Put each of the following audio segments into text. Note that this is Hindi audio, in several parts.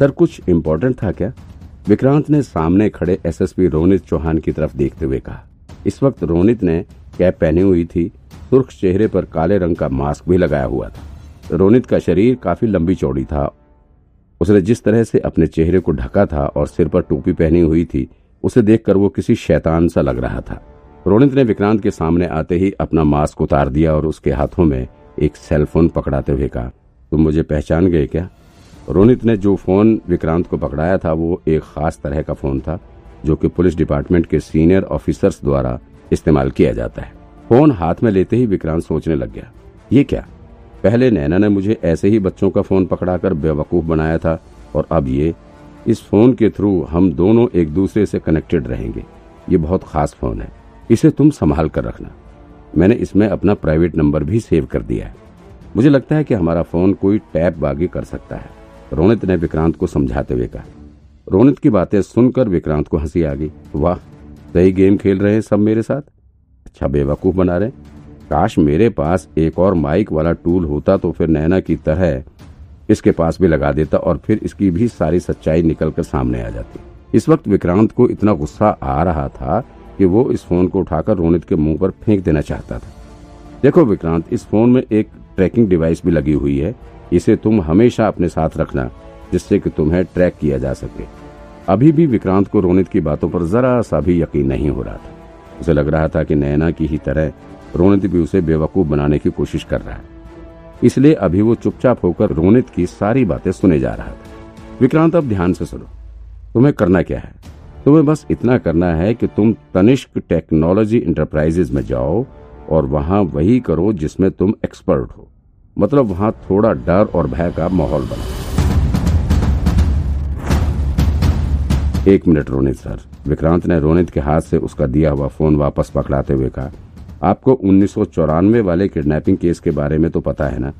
सर, कुछ इम्पोर्टेंट था क्या? विक्रांत ने सामने खड़े एसएसपी रोनित चौहान की तरफ़ देखते हुए कहा। इस वक्त रोनित ने कैप पहनी हुई थी, सुर्ख चेहरे पर काले रंग का मास्क भी लगाया हुआ था। रोनित का शरीर काफ़ी लंबी चौड़ी था। उसने जिस तरह से अपने चेहरे को ढका था और सिर पर टोपी पहनी हुई थी, उसे देखकर वो किसी शैतान सा लग रहा था। रोनित ने विक्रांत के सामने आते ही अपना मास्क उतार दिया और उसके हाथों में एक सेलफोन पकड़ाते हुए कहा, तुम मुझे पहचान गए क्या? रोनित ने जो फ़ोन विक्रांत को पकड़ाया था, वो एक खास तरह का फ़ोन था, जो कि पुलिस डिपार्टमेंट के सीनियर ऑफिसर्स द्वारा इस्तेमाल किया जाता है। फ़ोन हाथ में लेते ही विक्रांत सोचने लग गया, ये क्या? पहले नैना ने मुझे ऐसे ही बच्चों का फ़ोन पकड़ाकर बेवकूफ़ बनाया था, और अब ये? इस फ़ोन के थ्रू हम दोनों एक दूसरे से कनेक्टेड रहेंगे। ये बहुत खास फ़ोन है। इसे तुम संभाल कर रखना। मैंने इसमें अपना प्राइवेट नंबर भी सेव कर दिया है। मुझे लगता है कि हमारा फ़ोन कोई टैप बागी कर सकता है। रोनित ने विक्रांत को समझाते हुए कहा। रोनित की बातें सुनकर विक्रांत को हँसी आ गई। वाह सही गेम खेल रहे हैं सब मेरे साथ? अच्छा बेवकूफ़ बना रहे काश मेरे पास एक और माइक वाला टूल होता तो फिर नैना की तरह इसके पास भी लगा देता और फिर इसकी भी सारी सच्चाई निकलकर सामने आ जाती। इस वक्त विक्रांत को इतना गुस्सा आ रहा था कि वो इस फ़ोन को उठाकर रोनित के मुँह पर फेंक देना चाहता था। देखो विक्रांत, इस फ़ोन में एक ट्रैकिंग डिवाइस भी लगी हुई है। इसे तुम हमेशा अपने साथ रखना, जिससे कि तुम्हें ट्रैक किया जा सके। अभी भी विक्रांत को रोनित की बातों पर जरा सा भी यकीन नहीं हो रहा था। उसे लग रहा था कि नैना की ही तरह रोनित भी उसे बेवकूफ़ बनाने की कोशिश कर रहा है। इसलिए अभी वो चुपचाप होकर रोनित की सारी बातें सुने जा रहा था। विक्रांत, अब ध्यान से सुनो। तुम्हें करना क्या है? तुम्हें बस इतना करना है कि तुम तनिष्क टेक्नोलॉजी इंटरप्राइजेज में जाओ और वहाँ वही करो जिसमें तुम एक्सपर्ट हो। मतलब वहाँ थोड़ा डर और भय का माहौल बना। एक मिनट रोनित सर। विक्रांत ने रोनित के हाथ से उसका दिया हुआ फ़ोन वापस पकड़ाते हुए कहा, आपको उन्नीस सौ चौरानवे वाले किडनैपिंग केस के बारे में तो पता है ना?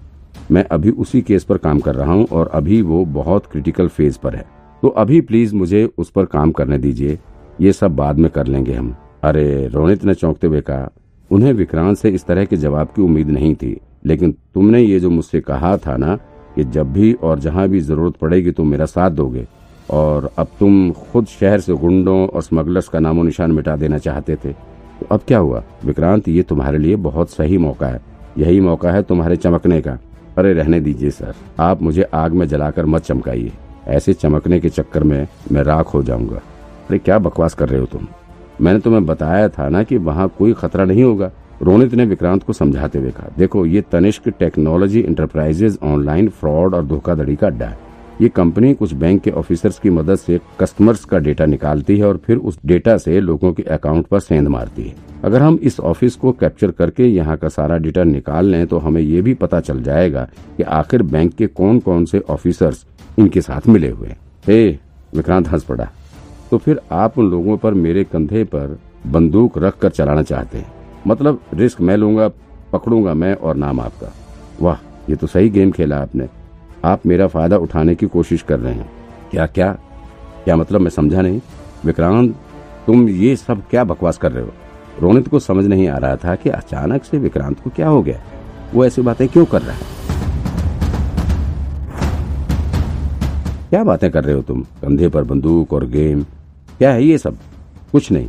मैं अभी उसी केस पर काम कर रहा हूँ और अभी वो बहुत क्रिटिकल फ़ेज़ पर है। तो अभी प्लीज़ मुझे उस पर काम करने दीजिए। ये सब बाद में कर लेंगे हम। अरे, रोनित ने चौंकते हुए कहा उन्हें विक्रांत से इस तरह के जवाब की उम्मीद नहीं थी, लेकिन तुमने ये जो मुझसे कहा था ना, कि जब भी और जहाँ भी ज़रूरत पड़ेगी तुम मेरा साथ दोगे, और अब तुम खुद शहर से गुंडों और स्मगलर्स का नामो निशान मिटा देना चाहते थे तो अब क्या हुआ? विक्रांत, ये तुम्हारे लिए बहुत सही मौका है। यही मौका है तुम्हारे चमकने का। अरे, रहने दीजिए, सर। आप मुझे आग में जलाकर मत चमकाइए। ऐसे चमकने के चक्कर में मैं राख हो जाऊँगा। अरे, क्या बकवास कर रहे हो तुम? मैंने तुम्हें बताया था ना कि वहाँ कोई खतरा नहीं होगा। रोनित ने विक्रांत को समझाते हुए कहा, देखो, ये Tanishq technology enterprises online fraud और धोखाधड़ी का अड्डा है। ये कंपनी कुछ बैंक के ऑफिसर्स की मदद से कस्टमर्स का डेटा निकालती है और फिर उस डेटा से लोगों के अकाउंट पर सेंध मारती है। अगर हम इस ऑफ़िस को कैप्चर करके यहाँ का सारा डेटा निकाल लें तो हमें ये भी पता चल जाएगा कि आखिर बैंक के कौन कौन से ऑफिसर्स इनके साथ मिले हुए हे! विक्रांत हंस पड़ा। तो फिर आप उन लोगों पर मेरे कंधे पर बंदूक रख कर चलाना चाहते हैं। मतलब रिस्क मैं लूँगा, पकड़ूँगा मैं और नाम आपका। वाह, ये तो सही गेम खेला आपने। आप मेरा फ़ायदा उठाने की कोशिश कर रहे हैं। क्या क्या? क्या मतलब मैं समझा नहीं? विक्रांत, तुम ये सब क्या बकवास कर रहे हो? रोनित को समझ नहीं आ रहा था कि अचानक से विक्रांत को क्या हो गया। वो ऐसी बातें क्यों कर रहा है? क्या बातें कर रहे हो तुम? कंधे पर बंदूक और गेम। क्या है ये सब? कुछ नहीं।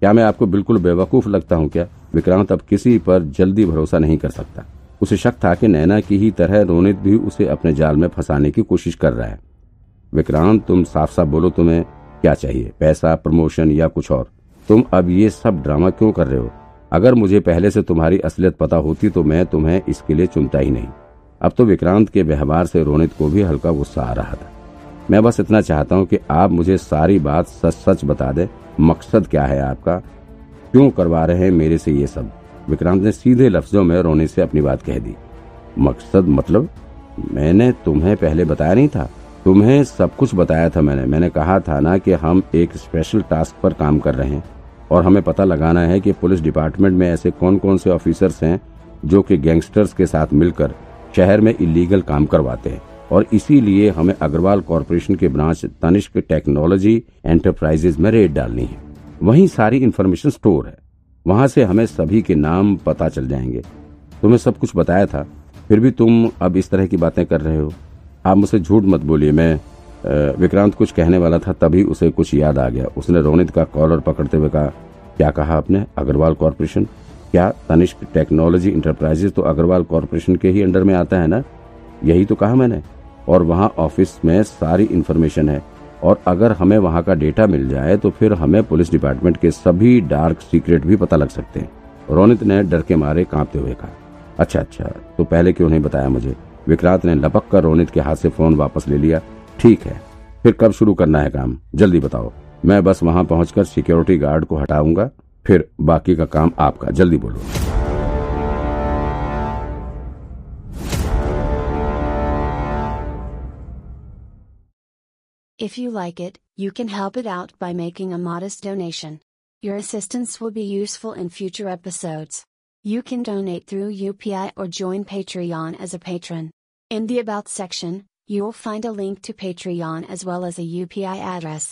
क्या मैं आपको बिल्कुल बेवकूफ़ लगता हूँ क्या? विक्रांत अब किसी पर जल्दी भरोसा नहीं कर सकता। उसे शक था कि नैना की ही तरह रोनित भी उसे अपने जाल में फंसाने की कोशिश कर रहा है। विक्रांत, तुम साफ़ साफ़ बोलो तुम्हें क्या चाहिए? पैसा, प्रमोशन या कुछ और? तुम अब ये सब ड्रामा क्यों कर रहे हो? अगर मुझे पहले से तुम्हारी असलियत पता होती तो मैं तुम्हें इसके लिए चुनता ही नहीं। अब तो विक्रांत के व्यवहार से रोनित को भी हल्का गुस्सा आ रहा था। मैं बस इतना चाहता हूँ कि आप मुझे सारी बात सच सच बता दे। मकसद क्या है आपका? क्यों करवा रहे हैं मेरे से ये सब? विक्रांत ने सीधे लफ्जों में रोने से अपनी बात कह दी। मकसद मतलब? मैंने तुम्हें पहले बताया नहीं था। तुम्हें सब कुछ बताया था मैंने। मैंने कहा था ना कि हम एक स्पेशल टास्क पर काम कर रहे हैं और हमें पता लगाना है कि पुलिस डिपार्टमेंट में ऐसे कौन कौन से ऑफिसर्स हैं जो कि गैंगस्टर्स के साथ मिलकर शहर में इलीगल काम करवाते हैं। और इसीलिए हमें अग्रवाल कॉरपोरेशन के ब्रांच तनिष्क टेक्नोलॉजी एंटरप्राइजेज में रेड डालनी है। वहीं सारी इन्फॉर्मेशन स्टोर है। वहाँ से हमें सभी के नाम पता चल जाएँगे। तुम्हें सब कुछ बताया था। फिर भी तुम अब इस तरह की बातें कर रहे हो। आप मुझसे झूठ मत बोलिए, मैं विक्रांत कुछ कहने वाला था, तभी उसे कुछ याद आ गया। उसने रोनित का कॉलर पकड़ते हुए कहा, क्या कहा आपने, अग्रवाल कॉरपोरेशन? क्या तनिष्क टेक्नोलॉजी इंटरप्राइजेज तो अग्रवाल कॉरपोरेशन के ही अंडर में आता है ना? यही तो कहा मैंने। और वहाँ ऑफ़िस में सारी इन्फॉर्मेशन है। और अगर हमें वहाँ का डेटा मिल जाए तो फिर हमें पुलिस डिपार्टमेंट के सभी डार्क सीक्रेट भी पता लग सकते हैं। रोनित ने डर के मारे कांपते हुए कहा अच्छा अच्छा तो पहले क्यों नहीं बताया मुझे? विक्रांत ने लपक कर रोनित के हाथ से फ़ोन वापस ले लिया। ठीक है, फिर कब शुरू करना है काम? जल्दी बताओ। मैं बस वहाँ पहुंचकर सिक्योरिटी गार्ड को हटाऊँगा, फिर बाकी का काम आपका। जल्दी बोलो। If you like it, you can help it out by making a modest donation. Your assistance will be useful in future episodes. You can donate through UPI or join Patreon as a patron. In the About section, you will find a link to Patreon as well as a UPI address.